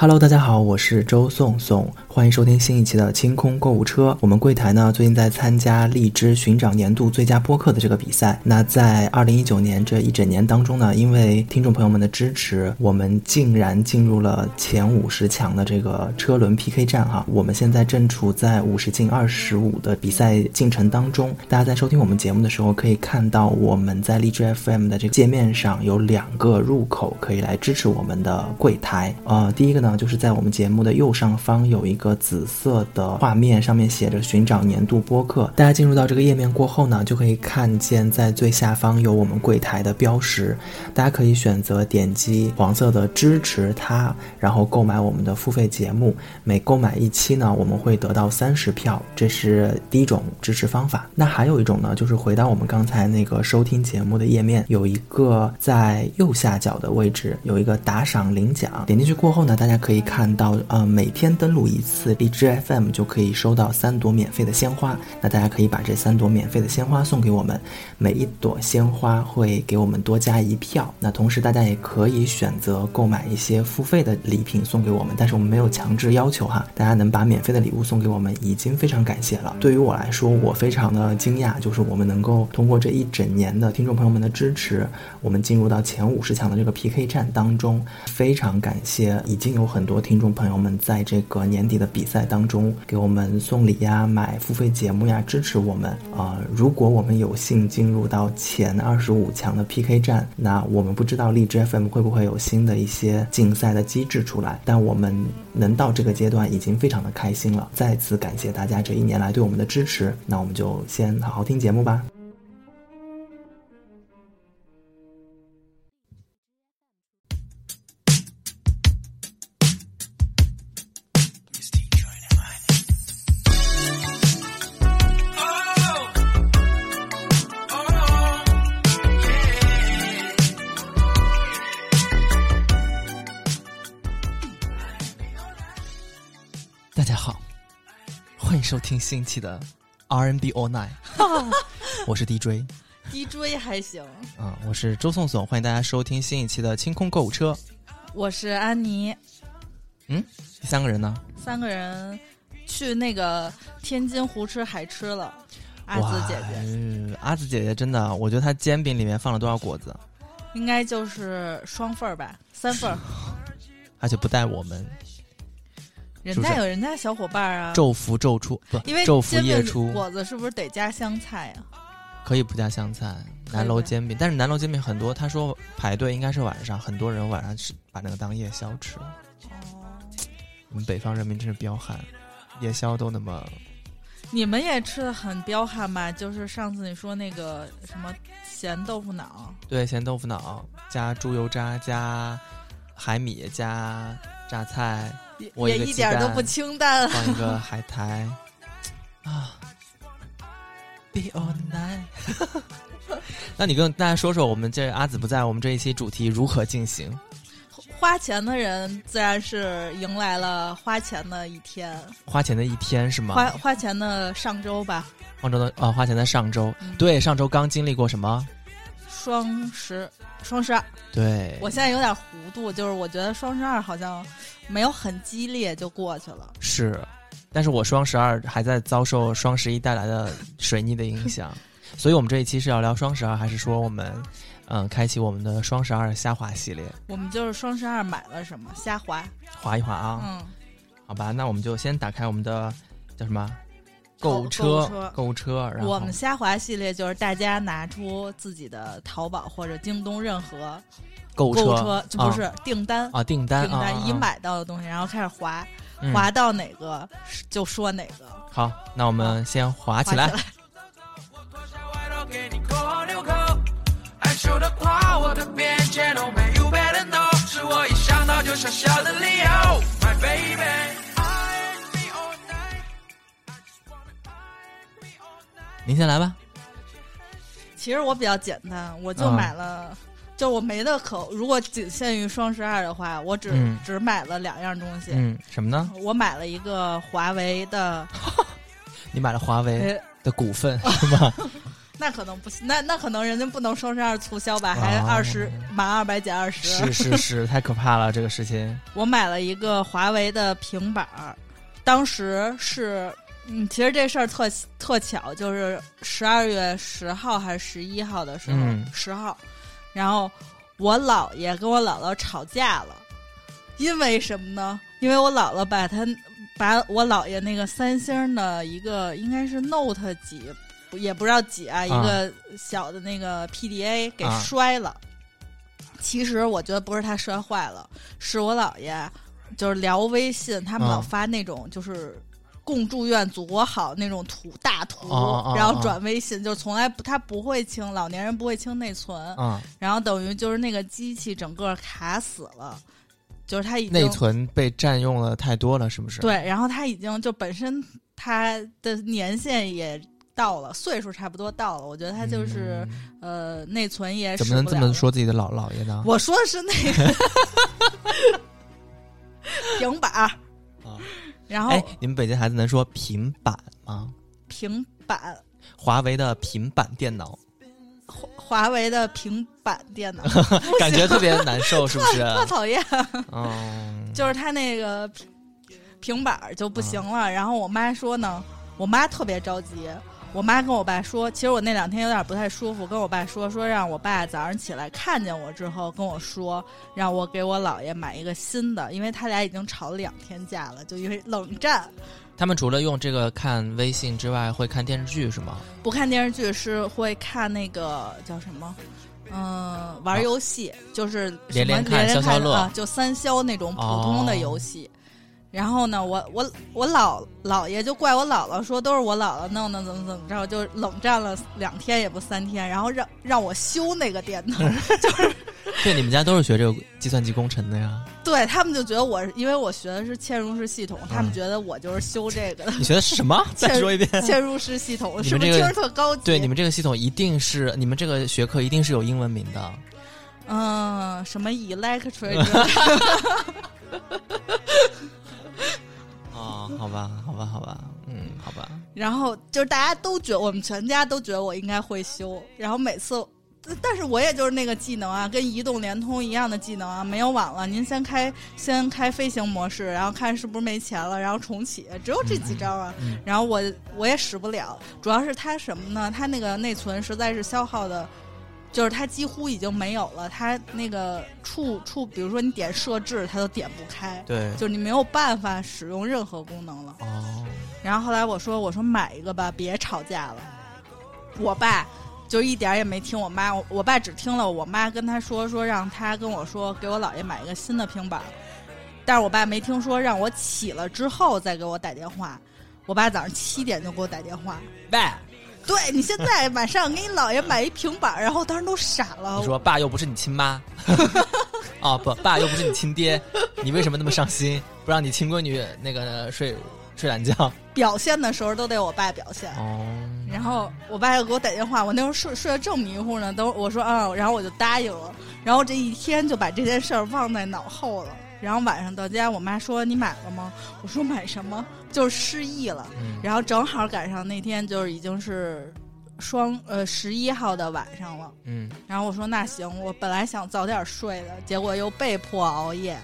Hello，大家好，我是周颂颂，欢迎收听新一期的清空购物车。我们柜台呢最近在参加荔枝寻找年度最佳播客的这个比赛。那在二零一九年这一整年当中呢，因为听众朋友们的支持，我们竟然进入了前五十强的这个车轮 PK 战哈。我们现在正处在五十进二十五的比赛进程当中。大家在收听我们节目的时候，可以看到我们在荔枝 FM 的这个界面上有两个入口可以来支持我们的柜台。呃，第一个呢。就是在我们节目的右上方有一个紫色的画面，上面写着“寻找年度播客”。大家进入到这个页面过后呢，就可以看见在最下方有我们柜台的标识。大家可以选择点击黄色的支持它，然后购买我们的付费节目。每购买一期呢，我们会得到三十票，这是第一种支持方法。那还有一种呢，就是回到我们刚才那个收听节目的页面，有一个在右下角的位置有一个打赏领奖，点进去过后呢，大家。可以看到，呃，每天登录一次荔枝 FM 就可以收到三朵免费的鲜花。那大家可以把这三朵免费的鲜花送给我们，每一朵鲜花会给我们多加一票。那同时大家也可以选择购买一些付费的礼品送给我们，但是我们没有强制要求哈。大家能把免费的礼物送给我们，已经非常感谢了。对于我来说，我非常的惊讶，就是我们能够通过这一整年的听众朋友们的支持，我们进入到前五十强的这个 PK 战当中，非常感谢已经有。很多听众朋友们在这个年底的比赛当中给我们送礼呀、买付费节目呀，支持我们啊！如果我们有幸进入到前二十五强的 PK 战，那我们不知道荔枝 FM 会不会有新的一些竞赛的机制出来，但我们能到这个阶段已经非常的开心了。再次感谢大家这一年来对我们的支持，那我们就先好好听节目吧。收听新期的 R&B All Night，我是 DJ，DJ 还行。嗯，我是周颂颂，欢迎大家收听新一期的清空购物车。我是安妮。嗯，第三个人呢？三个人去那个天津湖吃海吃了。阿紫姐姐，阿紫姐姐真的，我觉得她煎饼里面放了多少果子？应该就是双份儿吧，三份儿。而且不带我们。人家有人家小伙伴啊，昼伏昼出不？因为昼伏夜出果子是不是得加香菜啊？可以不加香菜，南楼煎饼。但是南楼煎饼很多，他说排队应该是晚上，很多人晚上吃把那个当夜宵吃。哦，我们北方人民真是彪悍，夜宵都那么。你们也吃的很彪悍吧？就是上次你说那个什么咸豆腐脑，对，咸豆腐脑加猪油渣加海米加榨菜。也一点都不清淡。放一个海苔啊，Be all night。那你跟大家说说，我们这阿紫不在，我们这一期主题如何进行？花钱的人自然是迎来了花钱的一天。花钱的一天是吗？花花钱的上周吧。上周的啊，花钱的上周，对，上周刚经历过什么？双十，双十二。对，我现在有点糊涂，就是我觉得双十二好像。没有很激烈就过去了，是，但是我双十二还在遭受双十一带来的水逆的影响，所以我们这一期是要聊双十二，还是说我们，嗯，开启我们的双十二虾滑系列？我们就是双十二买了什么虾滑，滑一滑啊，嗯，好吧，那我们就先打开我们的叫什么购物车，购物车，然后我们虾滑系列就是大家拿出自己的淘宝或者京东任何。购物车就不是订单啊，订单订单已买到的东西，然后开始划，划到哪个就说哪个。好，那我们先划起来。您先来吧。其实我比较简单，我就买了。就我没的可，如果仅限于双十二的话，我只只买了两样东西。嗯，什么呢？我买了一个华为的。你买了华为的股份 是吗？那可能不行，那那可能人家不能双十二促销吧？还二十满二百减二十？是是是，太可怕了这个事情。我买了一个华为的平板儿，当时是，嗯，其实这事儿特特巧，就是十二月十号还是十一号的时候，十号，然后我姥爷跟我姥姥吵架了，因为什么呢？因为我姥姥把他把我姥爷那个三星的一个应该是 Note 几。也不知道几啊，一个小的那个 PDA 给摔了。其实我觉得不是他摔坏了，是我姥爷就是聊微信，他们老发那种就是共祝愿祖国好那种图大图，然后转微信，就从来不他不会清老年人不会清内存，然后等于就是那个机器整个卡死了，就是他已经内存被占用了太多了，是不是？对，然后他已经就本身他的年限也。到了岁数差不多到了，我觉得他就是呃内存也怎么能这么说自己的老姥爷呢？我说的是那个 平板然后哎，你们北京孩子能说平板吗？平板，华为的平板电脑，华华为的平板电脑，感觉特别难受，是不是？特讨厌，嗯，就是他那个平板就不行了。然后我妈说呢，我妈特别着急。我妈跟我爸说，其实我那两天有点不太舒服，跟我爸说说让我爸早上起来看见我之后跟我说，让我给我姥爷买一个新的，因为他俩已经吵了两天架了，就因为冷战。他们除了用这个看微信之外，会看电视剧是吗？不看电视剧，是会看那个叫什么？嗯，玩游戏，就是连连看消消乐，就三消那种普通的游戏。然后呢，我我我姥姥爷就怪我姥姥说都是我姥姥弄的，怎么怎么着，就冷战了两天也不三天，然后让让我修那个电脑，就是 对你们家都是学这个计算机工程的呀？对他们就觉得我因为我学的是嵌入式系统，他们觉得我就是修这个的。你学的是什么？再说一遍。嵌入式系统是不是听着特高级？对，你们这个系统一定是你们这个学科一定是有英文名的。嗯，什么 electric？啊，好吧，好吧，好吧，嗯，好吧。然后就是大家都觉得我们全家都觉得我应该会修，然后每次，但是我也就是那个技能啊，跟移动、联通一样的技能啊，没有网了，您先开先开飞行模式，然后看是不是没钱了，然后重启，只有这几招啊。然后我我也使不了，主要是它什么呢？它那个内存实在是消耗的。就是它几乎已经没有了，它那个触触，比如说你点设置，它都点不开。对，就是你没有办法使用任何功能了。哦。然后后来我说：“我说买一个吧，别吵架了。”我爸就一点也没听我妈，我爸只听了我妈跟他说说，让他跟我说给我姥爷买一个新的平板。但是我爸没听说，让我起了之后再给我打电话。我爸早上七点就给我打电话。喂。对你现在晚上给你姥爷买一平板，然后当时都傻了。你说爸又不是你亲妈，哦不，爸又不是你亲爹，你为什么那么上心，不让你亲闺女那个睡睡懒觉？表现的时候都得我爸表现。哦。然后我爸又给我打电话，我那时候睡睡得正迷糊呢，都我说啊，然后我就答应了，然后这一天就把这件事儿忘在脑后了。然后晚上到家，我妈说：“你买了吗？”我说：“买什么？就是失忆了。”然后正好赶上那天就是已经是双呃十一号的晚上了。嗯。然后我说：“那行，我本来想早点睡的，结果又被迫熬夜，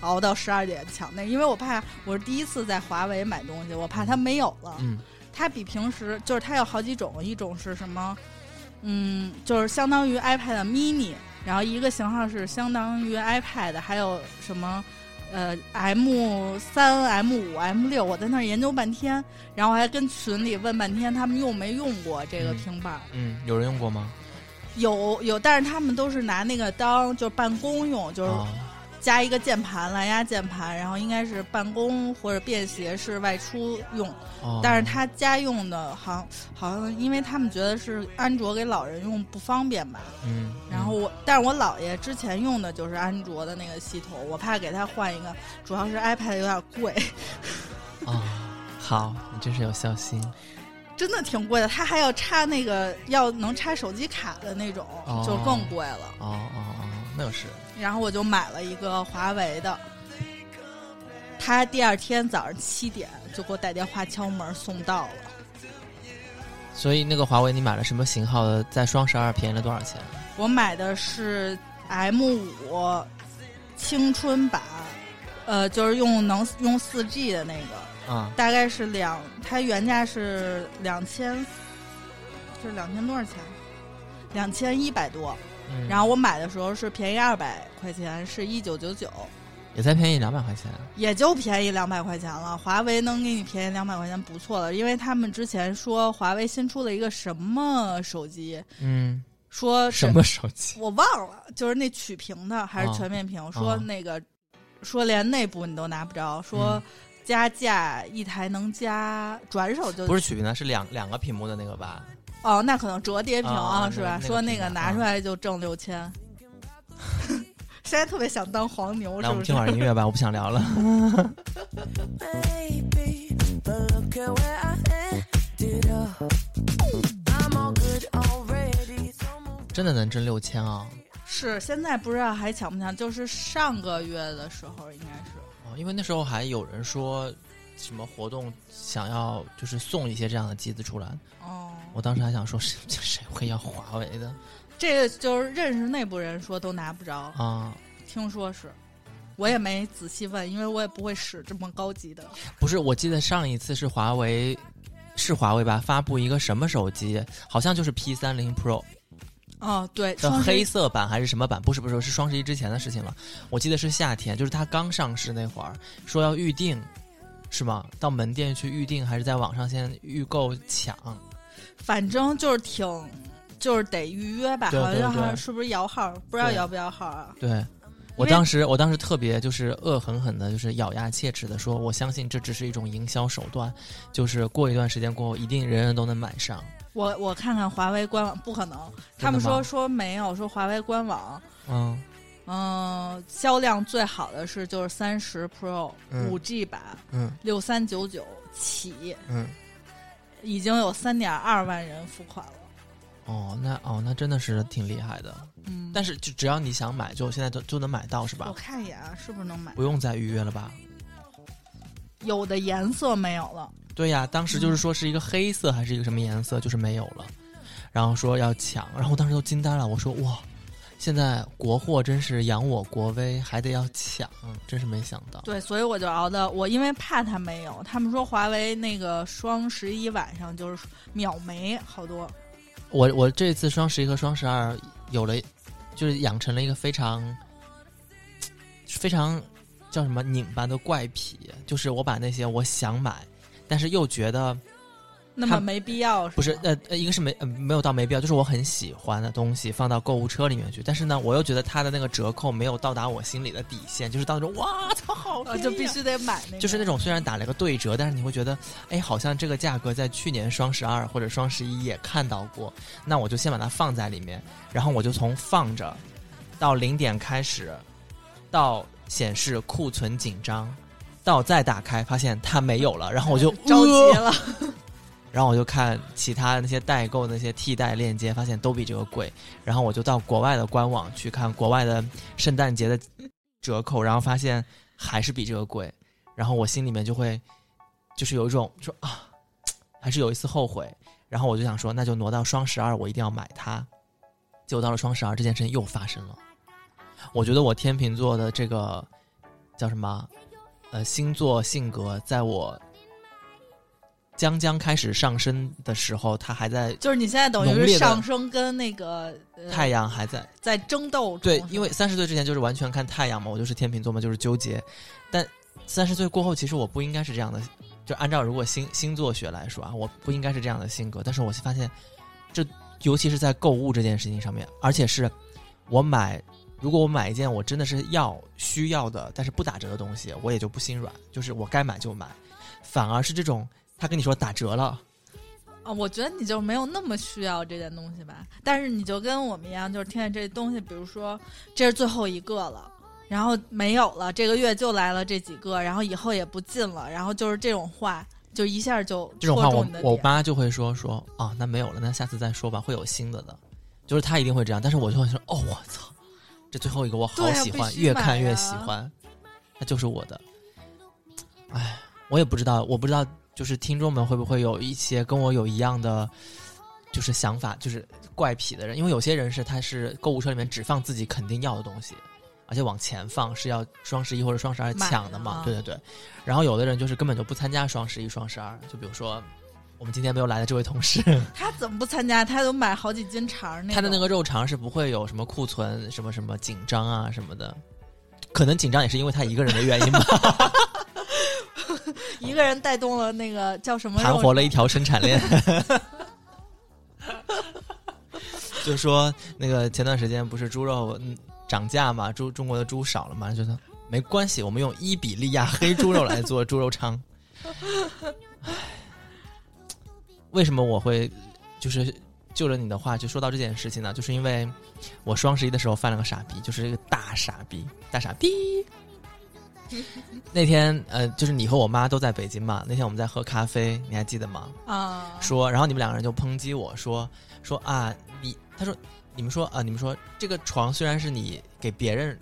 熬到十二点抢那，因为我怕我是第一次在华为买东西，我怕它没有了。嗯。它比平时就是它有好几种，一种是什么？嗯，就是相当于 iPad mini。然后一个型号是相当于 iPad，还有什么，呃，M 三、M 五、M 六，我在那儿研究半天，然后还跟群里问半天，他们用没用过这个平板？嗯，有人用过吗？有有，但是他们都是拿那个当就办公用，就是。加一个键盘，蓝牙键盘，然后应该是办公或者便携式外出用，但是他家用的，好像好像因为他们觉得是安卓给老人用不方便吧。嗯。然后我，但是我姥爷之前用的就是安卓的那个系统，我怕给他换一个，主要是 iPad 有点贵。哦，好，你真是有孝心。真的挺贵的，他还要插那个要能插手机卡的那种，就更贵了。哦哦哦，那是。然后我就买了一个华为的，他第二天早上七点就给我打电话敲门送到了。所以那个华为你买了什么型号的？在双十二便宜了多少钱？我买的是 M 五青春版，呃，就是用能用四 G 的那个，啊，大概是两，它原价是两千，是两千多少钱？两千一百多。然后我买的时候是便宜二百块钱，是一九九九。也才便宜两百块钱，也就便宜两百块钱了。华为能给你便宜两百块钱，不错了。因为他们之前说华为新出了一个什么手机，嗯，说什么手机我忘了，就是那曲屏的还是全面屏，说那个说连内部你都拿不着，说加价一台能加转手就不是曲屏的，是两两个屏幕的那个吧？哦，那可能折叠屏啊，是吧？说那个拿出来就挣六千。现在特别想当黄牛，来我们听会儿音乐吧，我不想聊了。真的能挣六千啊？是，现在不知道还抢不抢？就是上个月的时候应该是。哦，因为那时候还有人说什么活动想要就是送一些这样的机子出来。哦。我当时还想说，谁谁会要华为的？这个就是认识内部人说都拿不着啊，听说是，我也没仔细问，因为我也不会使这么高级的。不是，我记得上一次是华为，是华为吧？发布一个什么手机？好像就是 P 三零 Pro。哦，对，的黑色版还是什么版？不是，不是，是双十一之前的事情了。我记得是夏天，就是它刚上市那会儿，说要预定，是吗？到门店去预定，还是在网上先预购抢？反正就是挺。就是得预约吧，好像是不是摇号？不知道摇不摇号啊？对，我当时我当时特别就是恶狠狠的，就是咬牙切齿的说，我相信这只是一种营销手段，就是过一段时间过后，一定人人都能买上。我我看看华为官网，不可能，他们说说没有，说华为官网，嗯嗯，销量最好的是就是三十 Pro 五 G 版，嗯，六三九九起，嗯，已经有三点二万人付款了。哦，那哦，那真的是挺厉害的。嗯，但是就只要你想买，就现在都就能买到，是吧？我看一眼啊，是不是能买？不用再预约了吧？有的颜色没有了。对呀，当时就是说是一个黑色还是一个什么颜色，就是没有了。然后说要抢，然后我当时都惊呆了。我说哇，现在国货真是扬我国威，还得要抢，真是没想到。对，所以我就熬的，我因为怕它没有。他们说华为那个双十一晚上就是秒没好多。我我这次双十一和双十二有了，就是养成了一个非常非常叫什么拧巴的怪癖，就是我把那些我想买，但是又觉得。那么没必要不是？呃呃，一个是没呃没有到没必要，就是我很喜欢的东西放到购物车里面去，但是呢，我又觉得它的那个折扣没有到达我心里的底线，就是到那种哇它好，就必须得买那，就是那种虽然打了个对折，但是你会觉得哎，好像这个价格在去年双十二或者双十一也看到过，那我就先把它放在里面，然后我就从放着到零点开始，到显示库存紧张，到再打开发现它没有了，然后我就 着急了。然后我就看其他那些代购那些替代链接，发现都比这个贵。然后我就到国外的官网去看国外的圣诞节的折扣，然后发现还是比这个贵。然后我心里面就会就是有一种说啊，还是有一丝后悔。然后我就想说，那就挪到双十二，我一定要买它。结果到了双十二，这件事情又发生了。我觉得我天秤座的这个叫什么呃星座性格，在我。将将开始上升的时候，它还在，就是你现在等于是上升跟那个太阳还在在争斗。对，因为三十岁之前就是完全看太阳嘛，我就是天秤座嘛，就是纠结。但三十岁过后，其实我不应该是这样的，就按照如果星星座学来说啊，我不应该是这样的性格。但是我发现，这尤其是在购物这件事情上面，而且是我买，如果我买一件我真的是要需要的，但是不打折的东西，我也就不心软，就是我该买就买，反而是这种。他跟你说打折了，啊，我觉得你就没有那么需要这件东西吧。但是你就跟我们一样，就是听见这东西，比如说这是最后一个了，然后没有了，这个月就来了这几个，然后以后也不进了，然后就是这种话，就一下就这种话，我我妈就会说说啊，那没有了，那下次再说吧，会有新的的，就是她一定会这样。但是我就会说，哦，我操，这最后一个我好喜欢，越看越喜欢，那就是我的。哎，我也不知道，我不知道。就是听众们会不会有一些跟我有一样的就是想法就是怪癖的人，因为有些人是他是购物车里面只放自己肯定要的东西，而且往前放是要双十一或者双十二抢的嘛，对对对。然后有的人就是根本就不参加双十一、双十二，就比如说我们今天没有来的这位同事，他怎么不参加？他都买好几斤肠，他的那个肉肠是不会有什么库存、什么什么紧张啊什么的，可能紧张也是因为他一个人的原因吧。一个人带动了那个叫什么？盘活了一条生产链。就说那个前段时间不是猪肉涨价嘛，猪中国的猪少了嘛，就说没关系，我们用伊比利亚黑猪肉来做猪肉肠。为什么我会就是就着你的话就说到这件事情呢？就是因为我双十一的时候犯了个傻逼，就是一个大傻逼，大傻逼。那天呃，就是你和我妈都在北京嘛。那天我们在喝咖啡，你还记得吗？啊。说，然后你们两个人就抨击我说说啊，你他说你们说啊，你们说这个床虽然是你给别人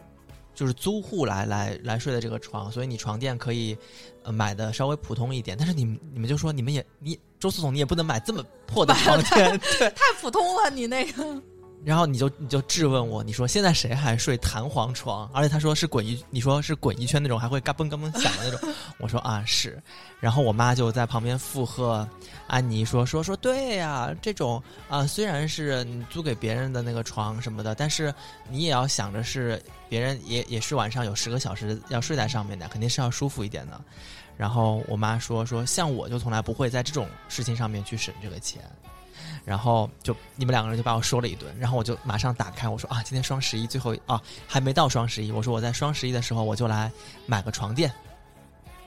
就是租户来来来睡的这个床，所以你床垫可以呃买的稍微普通一点，但是你你们就说你们也你周思总你也不能买这么破的床垫，对，太普通了，你那个。然后你就你就质问我，你说现在谁还睡弹簧床？而且他说是滚一，你说是滚一圈那种，还会嘎嘣嘎嘣响的那种。我说啊是。然后我妈就在旁边附和安妮说说说对呀，这种啊虽然是你租给别人的那个床什么的，但是你也要想着是别人也也是晚上有十个小时要睡在上面的，肯定是要舒服一点的。然后我妈说说像我就从来不会在这种事情上面去省这个钱。然后就你们两个人就把我说了一顿，然后我就马上打开我说啊，今天双十一最后啊还没到双十一，我说我在双十一的时候我就来买个床垫，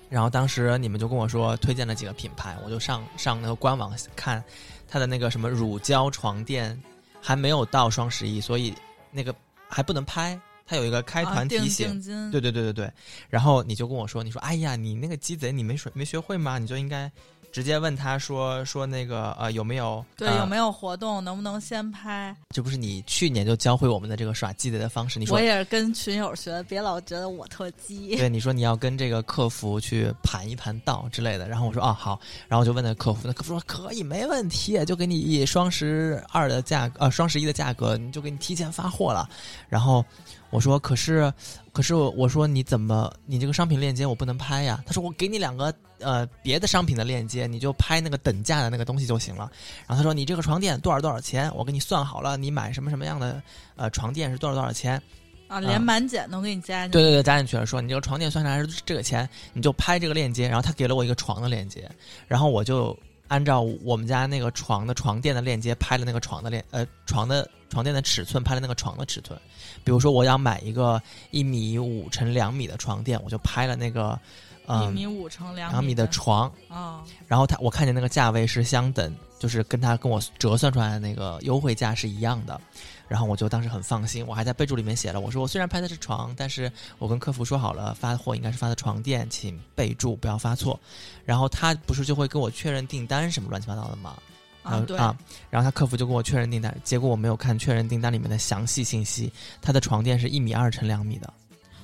然后当时你们就跟我说推荐了几个品牌，我就上上那个官网看它的那个什么乳胶床垫还没有到双十一，所以那个还不能拍，它有一个开团提醒，对对对对对，然后你就跟我说，你说哎呀你那个鸡贼你没学没学会吗？你就应该。直接问他说说那个呃有没有对有没有活动能不能先拍？这不是你去年就教会我们的这个耍鸡贼的方式？你说我也是跟群友学，别老觉得我特鸡。对，你说你要跟这个客服去盘一盘道之类的，然后我说哦好，然后我就问那客服，那客服说可以没问题，就给你以双十二的价呃双十一的价格，你就给你提前发货了，然后。我说，可是，可是我说你怎么，你这个商品链接我不能拍呀？他说我给你两个呃别的商品的链接，你就拍那个等价的那个东西就行了。然后他说你这个床垫多少多少钱？我给你算好了，你买什么什么样的呃床垫是多少多少钱？啊，连满减都给你加进去。对对对，加进去了。说你这个床垫算下来是这个钱，你就拍这个链接。然后他给了我一个床的链接，然后我就按照我们家那个床的床垫的链接拍了那个床的链呃床的床垫的尺寸，拍了那个床的尺寸。比如说，我要买一个一米五乘两米的床垫，我就拍了那个，一米五乘两米的床啊。然后他，我看见那个价位是相等，就是跟他跟我折算出来的那个优惠价是一样的。然后我就当时很放心，我还在备注里面写了，我说我虽然拍的是床，但是我跟客服说好了，发货应该是发的床垫，请备注不要发错。然后他不是就会跟我确认订单什么乱七八糟的吗？啊，对啊，然后他客服就跟我确认订单，结果我没有看确认订单里面的详细信息，他的床垫是一米二乘两米的，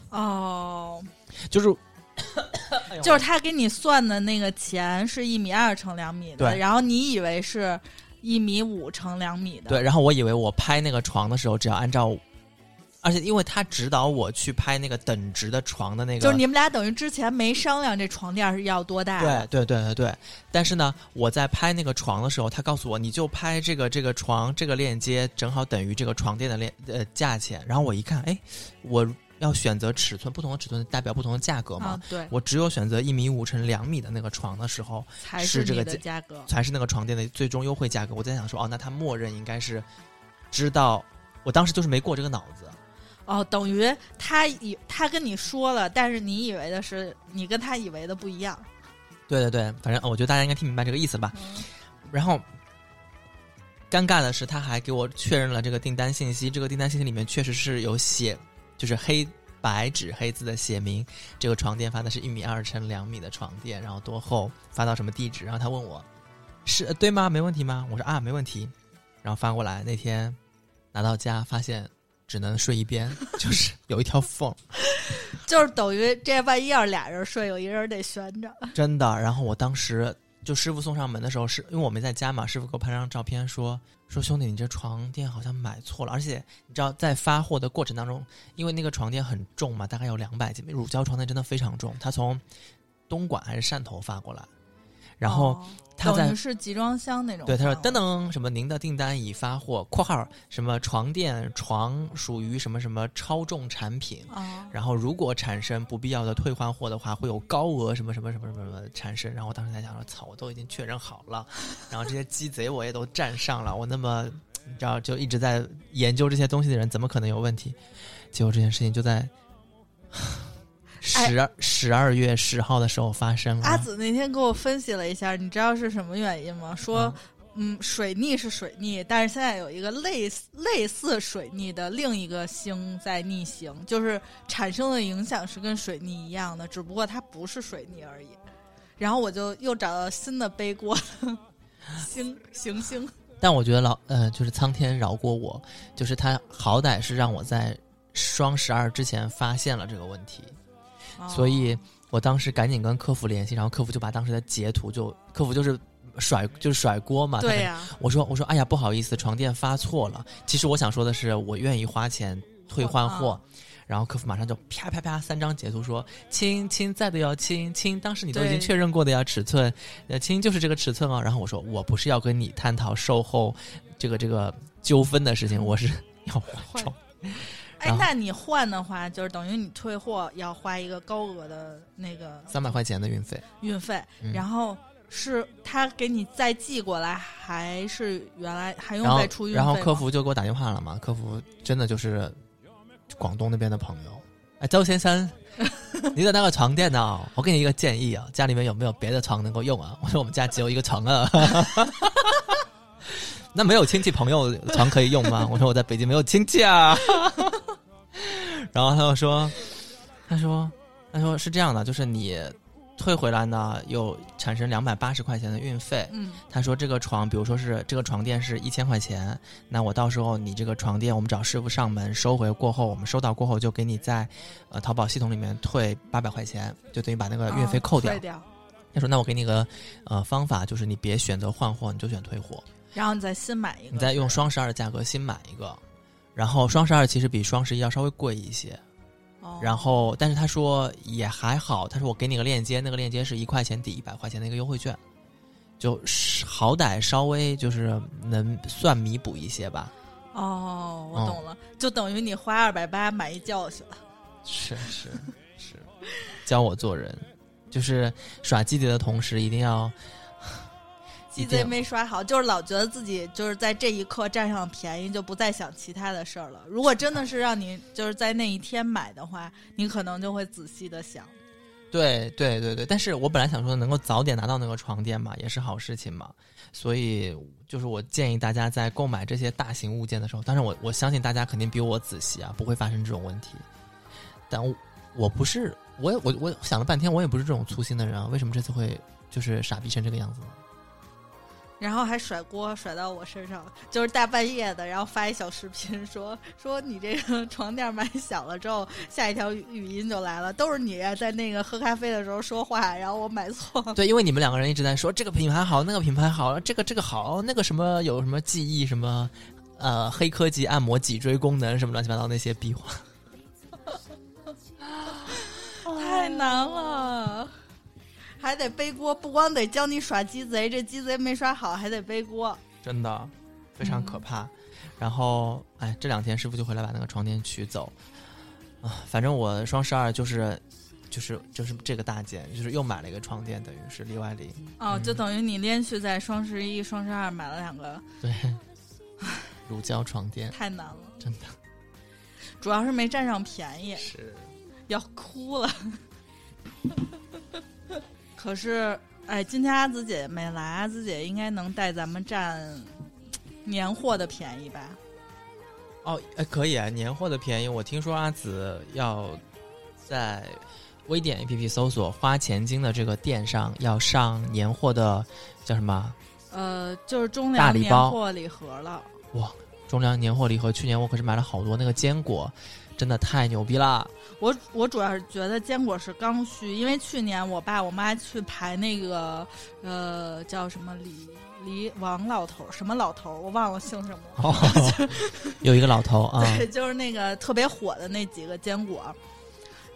哦，就是就是他给你算的那个钱是一米二乘两米的，然后你以为是一米五乘两米的，对，然后我以为我拍那个床的时候只要按照。而且，因为他指导我去拍那个等值的床的那个，就是你们俩等于之前没商量这床垫是要多大。对对对对对。但是呢，我在拍那个床的时候，他告诉我，你就拍这个这个床这个链接，正好等于这个床垫的链呃价钱。然后我一看，哎，我要选择尺寸，不同的尺寸代表不同的价格嘛。对。我只有选择一米五乘两米的那个床的时候，才是这个价格，才是那个床垫的最终优惠价格。我在想说，哦，那他默认应该是知道，我当时就是没过这个脑子。哦，等于他以他跟你说了，但是你以为的是你跟他以为的不一样。对对对，反正我觉得大家应该听明白这个意思吧。然后，尴尬的是，他还给我确认了这个订单信息。这个订单信息里面确实是有写，就是黑白纸黑字的写明，这个床垫发的是一米二乘两米的床垫，然后多厚，发到什么地址。然后他问我是对吗？没问题吗？我说啊，没问题。然后发过来那天拿到家发现。只能睡一边，就是有一条缝，就是等于这万一要是俩人睡，有一个人得悬着。真的，然后我当时就师傅送上门的时候，是因为我没在家嘛，师傅给我拍张照片，说说兄弟，你这床垫好像买错了，而且你知道在发货的过程当中，因为那个床垫很重嘛，大概有两百斤，乳胶床垫真的非常重，他从东莞还是汕头发过来，然后。等于是集装箱那种。对，他说：“噔噔，什么您的订单已发货。”（括号什么床垫床属于什么什么超重产品？）然后如果产生不必要的退换货的话，会有高额什么什么什么什么什么产生。然后我当时在想说：“操，我都已经确认好了，然后这些鸡贼我也都占上了，我那么你知道就一直在研究这些东西的人，怎么可能有问题？”结果这件事情就在。十二十二月十号的时候发生了。阿紫那天给我分析了一下，你知道是什么原因吗？说，嗯，水逆是水逆，但是现在有一个类似类似水逆的另一个星在逆行，就是产生的影响是跟水逆一样的，只不过它不是水逆而已。然后我就又找到新的背锅 星行星。但我觉得老呃，就是苍天饶过我，就是他好歹是让我在双十二之前发现了这个问题。所以我当时赶紧跟客服联系，然后客服就把当时的截图就客服就是甩就是甩锅嘛。对呀。我说我说哎呀不好意思，床垫发错了。其实我想说的是，我愿意花钱退换货。然后客服马上就啪啪啪三张截图说：“亲亲在的要亲亲，当时你都已经确认过的呀，尺寸，呃亲就是这个尺寸哦。”然后我说我不是要跟你探讨售后这个这个纠纷的事情，我是要换床。哎，那你换的话，就是等于你退货要花一个高额的那个三百块钱的运费。运费，然后是他给你再寄过来，还是原来还用再出运费？然后客服就给我打电话了嘛，客服真的就是广东那边的朋友。哎，周先生，你的那个床垫呢？我给你一个建议啊，家里面有没有别的床能够用啊？我说我们家只有一个床啊。那没有亲戚朋友床可以用吗？我说我在北京没有亲戚啊。然后他就说：“他说，他说是这样的，就是你退回来呢，有产生两百八十块钱的运费。嗯，他说这个床，比如说是这个床垫是一千块钱，那我到时候你这个床垫，我们找师傅上门收回过后，我们收到过后就给你在呃淘宝系统里面退八百块钱，就等于把那个运费扣掉。他说，那我给你个呃方法，就是你别选择换货，你就选退货，然后你再新买一个，你再用双十二的价格新买一个。”然后双十二其实比双十一要稍微贵一些，然后但是他说也还好，他说我给你个链接，那个链接是一块钱抵一百块钱的一个优惠券，就好歹稍微就是能算弥补一些吧。哦，我懂了，就等于你花二百八买一教训了。是是是，教我做人，就是耍鸡贼的同时一定要。鸡贼没刷好，就是老觉得自己就是在这一刻占上便宜，就不再想其他的事儿了。如果真的是让你就是在那一天买的话，你可能就会仔细的想。对对对对，但是我本来想说能够早点拿到那个床垫嘛，也是好事情嘛。所以就是我建议大家在购买这些大型物件的时候，当然我我相信大家肯定比我仔细啊，不会发生这种问题。但我不是，我我我想了半天，我也不是这种粗心的人啊，为什么这次会就是傻逼成这个样子呢？然后还甩锅甩到我身上，就是大半夜的，然后发一小视频说说你这个 床垫买小了之后，下一条语音就来了，都是你在那个喝咖啡的时候说话，然后我买错。对，因为你们两个人一直在说这个品牌好，那个品牌好，这个这个好，那个什么有什么记忆什么，呃，黑科技按摩脊椎功能什么乱七八糟那些逼话，太难了。还得背锅，不光得教你耍鸡贼，这鸡贼没耍好还得背锅，真的非常可怕。然后，哎，这两天师傅就回来把那个床垫取走啊。反正我双十二就是就是就是这个大件，就是又买了一个床垫，等于是里外里。哦，就等于你连续在双十一、双十二买了两个。对，乳胶床垫太难了，真的。主要是没占上便宜，是要哭了。可是，哎，今天阿紫姐姐没来，阿紫姐应该能带咱们占年货的便宜吧？哦，哎，可以啊，年货的便宜。我听说阿紫要在微店 APP 搜索“花钱精”的这个店上要上年货的，叫什么？呃，就是中粮年货礼盒了。哇，中粮年货礼盒，去年我可是买了好多那个坚果。真的太牛逼了。我我主要是觉得坚果是刚需，因为去年我爸我妈去排那个呃叫什么李李王老头什么老头，我忘了姓什么了。有一个老头啊，对，就是那个特别火的那几个坚果。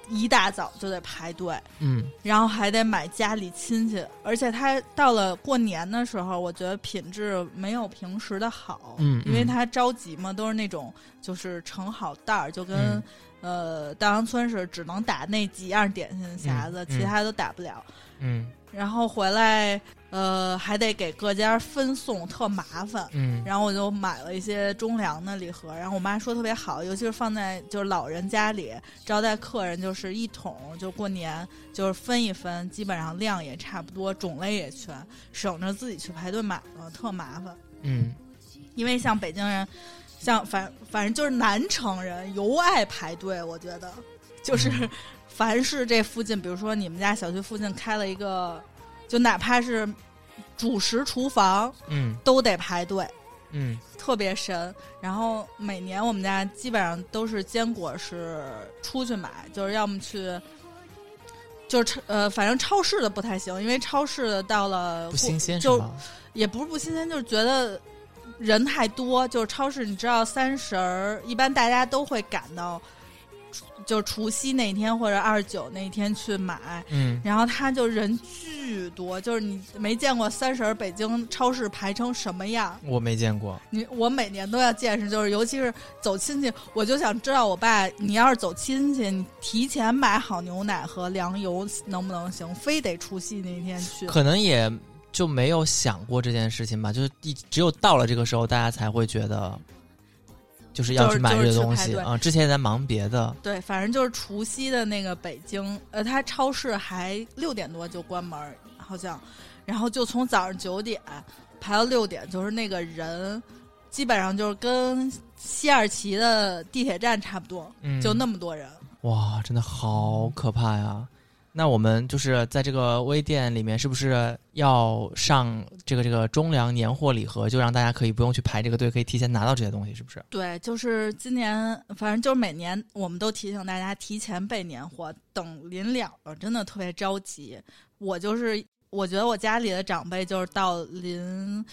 一大早就得排队，嗯，然后还得买家里亲戚，而且他到了过年的时候，我觉得品质没有平时的好，嗯，因为他着急嘛，都是那种就是盛好袋儿，就跟呃稻香村是只能打那几样点心匣子，其他都打不了，嗯，然后回来。呃，还得给各家分送，特麻烦。嗯，然后我就买了一些中粮的礼盒，然后我妈说特别好，尤其是放在就是老人家里招待客人，就是一桶，就过年就是分一分，基本上量也差不多，种类也全，省着自己去排队买了，特麻烦。嗯，因为像北京人，像反反正就是南城人尤爱排队，我觉得就是凡是这附近，比如说你们家小区附近开了一个。就哪怕是主食厨房，嗯，都得排队，嗯，特别神。然后每年我们家基本上都是坚果是出去买，就是要么去，就是呃，反正超市的不太行，因为超市的到了不新鲜，就也不是不新鲜，就是觉得人太多。就是超市，你知道三十儿一般大家都会赶到。就除夕那天或者二十九那天去买，嗯，然后他就人巨多，就是你没见过三十北京超市排成什么样。我没见过，你我每年都要见识，就是尤其是走亲戚，我就想知道我爸，你要是走亲戚，你提前买好牛奶和粮油能不能行？非得除夕那天去？可能也就没有想过这件事情吧，就是一只有到了这个时候，大家才会觉得。就是要去买这个东西啊！之前也在忙别的。对，反正就是除夕的那个北京，呃，它超市还六点多就关门，好像，然后就从早上九点排到六点，就是那个人，基本上就是跟西二旗的地铁站差不多，就那么多人。哇，真的好可怕呀！那我们就是在这个微店里面，是不是要上这个这个中粮年货礼盒，就让大家可以不用去排这个队，可以提前拿到这些东西，是不是？对，就是今年，反正就是每年我们都提醒大家提前备年货，等临了了真的特别着急。我就是，我觉得我家里的长辈就是到临。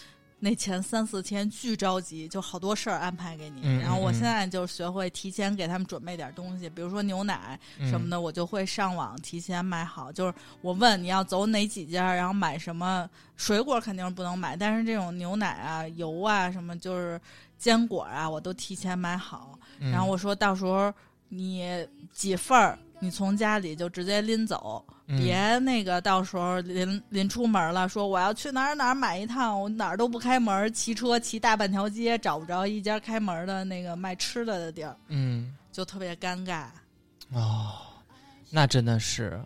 那前三四天巨着急，就好多事儿安排给你。然后我现在就学会提前给他们准备点东西，比如说牛奶什么的，我就会上网提前买好。就是我问你要走哪几家，然后买什么水果肯定是不能买，但是这种牛奶啊、油啊什么，就是坚果啊，我都提前买好。然后我说到时候你几份儿。你从家里就直接拎走，别那个到时候临临出门了，说我要去哪儿哪儿买一趟，我哪儿都不开门，骑车骑大半条街找不着一家开门的那个卖吃的的地儿，嗯，就特别尴尬。哦，那真的是，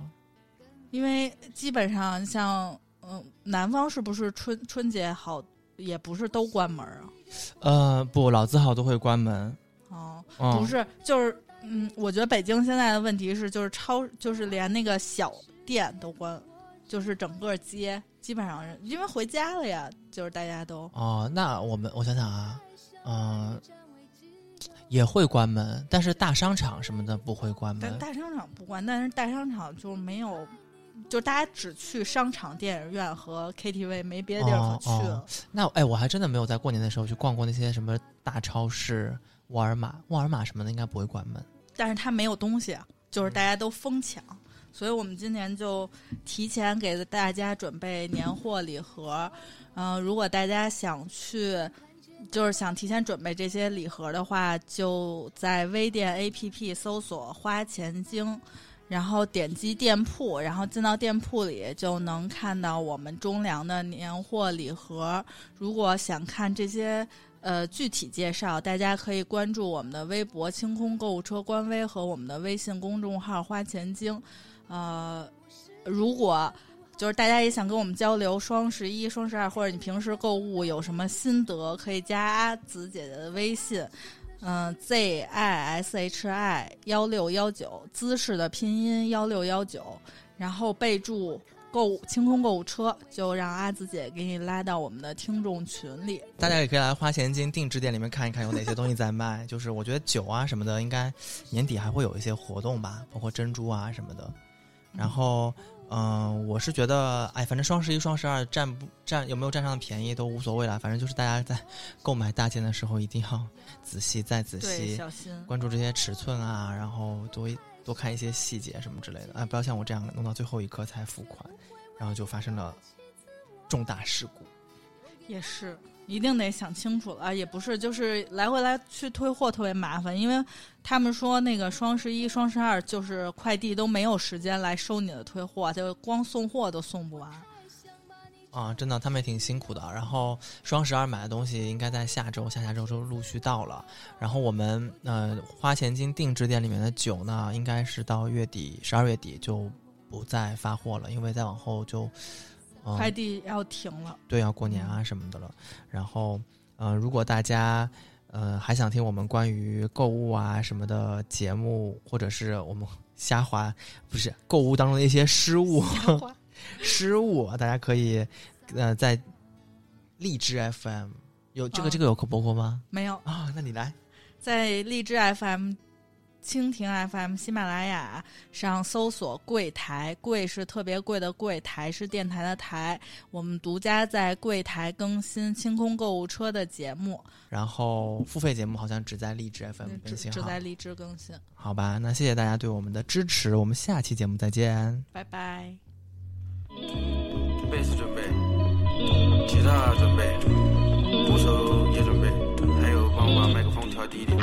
因为基本上像嗯，南方是不是春春节好也不是都关门啊？呃，不，老字号都会关门。哦，不是，就是。嗯，我觉得北京现在的问题是，就是超，就是连那个小店都关，就是整个街基本上是因为回家了呀，就是大家都哦。那我们我想想啊，嗯，也会关门，但是大商场什么的不会关门。大商场不关，但是大商场就没有，就大家只去商场、电影院和 KTV，没别的地儿可去了。那哎，我还真的没有在过年的时候去逛过那些什么大超市、沃尔玛、沃尔玛什么的，应该不会关门。但是它没有东西，就是大家都疯抢，所以我们今年就提前给大家准备年货礼盒。嗯，如果大家想去，就是想提前准备这些礼盒的话，就在微店 APP 搜索“花钱精”，然后点击店铺，然后进到店铺里就能看到我们中粮的年货礼盒。如果想看这些。呃，具体介绍大家可以关注我们的微博“清空购物车”官微和我们的微信公众号“花钱精”。呃，如果就是大家也想跟我们交流双十一、双十二，或者你平时购物有什么心得，可以加阿紫姐姐的微信，嗯，z i s h i 幺六幺九，姿势的拼音幺六幺九，然后备注购物清空购物车，就让阿紫姐给你拉到我们的听众群里。大家也可以来花钱金定制店里面看一看有哪些东西在卖。就是我觉得酒啊什么的，应该年底还会有一些活动吧，包括珍珠啊什么的。然后，嗯，我是觉得，哎，反正双十一、双十二占不占有没有占上的便宜都无所谓了。反正就是大家在 购买大件的时候一定要仔细再仔细，小心关注这些尺寸啊，然后多多看一些细节什么之类的。啊，不要像我这样弄到最后一刻才付款，然后就发生了重大事故。也是。一定得想清楚了啊，也不是，就是来回来去退货特别麻烦，因为他们说那个双十一、双十二就是快递都没有时间来收你的退货，就光送货都送不完。啊，真的，他们也挺辛苦的。然后双十二买的东西应该在下周、下下周就陆续到了。然后我们呃花钱金定制店里面的酒呢，应该是到月底十二月底就不再发货了，因为再往后就。快递要停了，对，要过年啊什么的了。然后，呃，如果大家呃还想听我们关于购物啊什么的节目，或者是我们 瞎滑，不是购物当中的一些失误，失误，大家可以呃在荔枝 FM 有这个这个有可播过吗？没有啊，那你来，在荔枝 FM。蜻蜓 FM、喜马拉雅上搜索“柜台”，柜是特别贵的柜，台是电台的台。我们独家在柜台更新清空购物车的节目，然后付费节目好像只在荔枝 FM 更新，只在荔枝更新。好吧，那谢谢大家对我们的支持，我们下期节目再见，拜拜。贝斯准备，吉他准备，鼓手也准备，还有帮我把麦克风调低一点。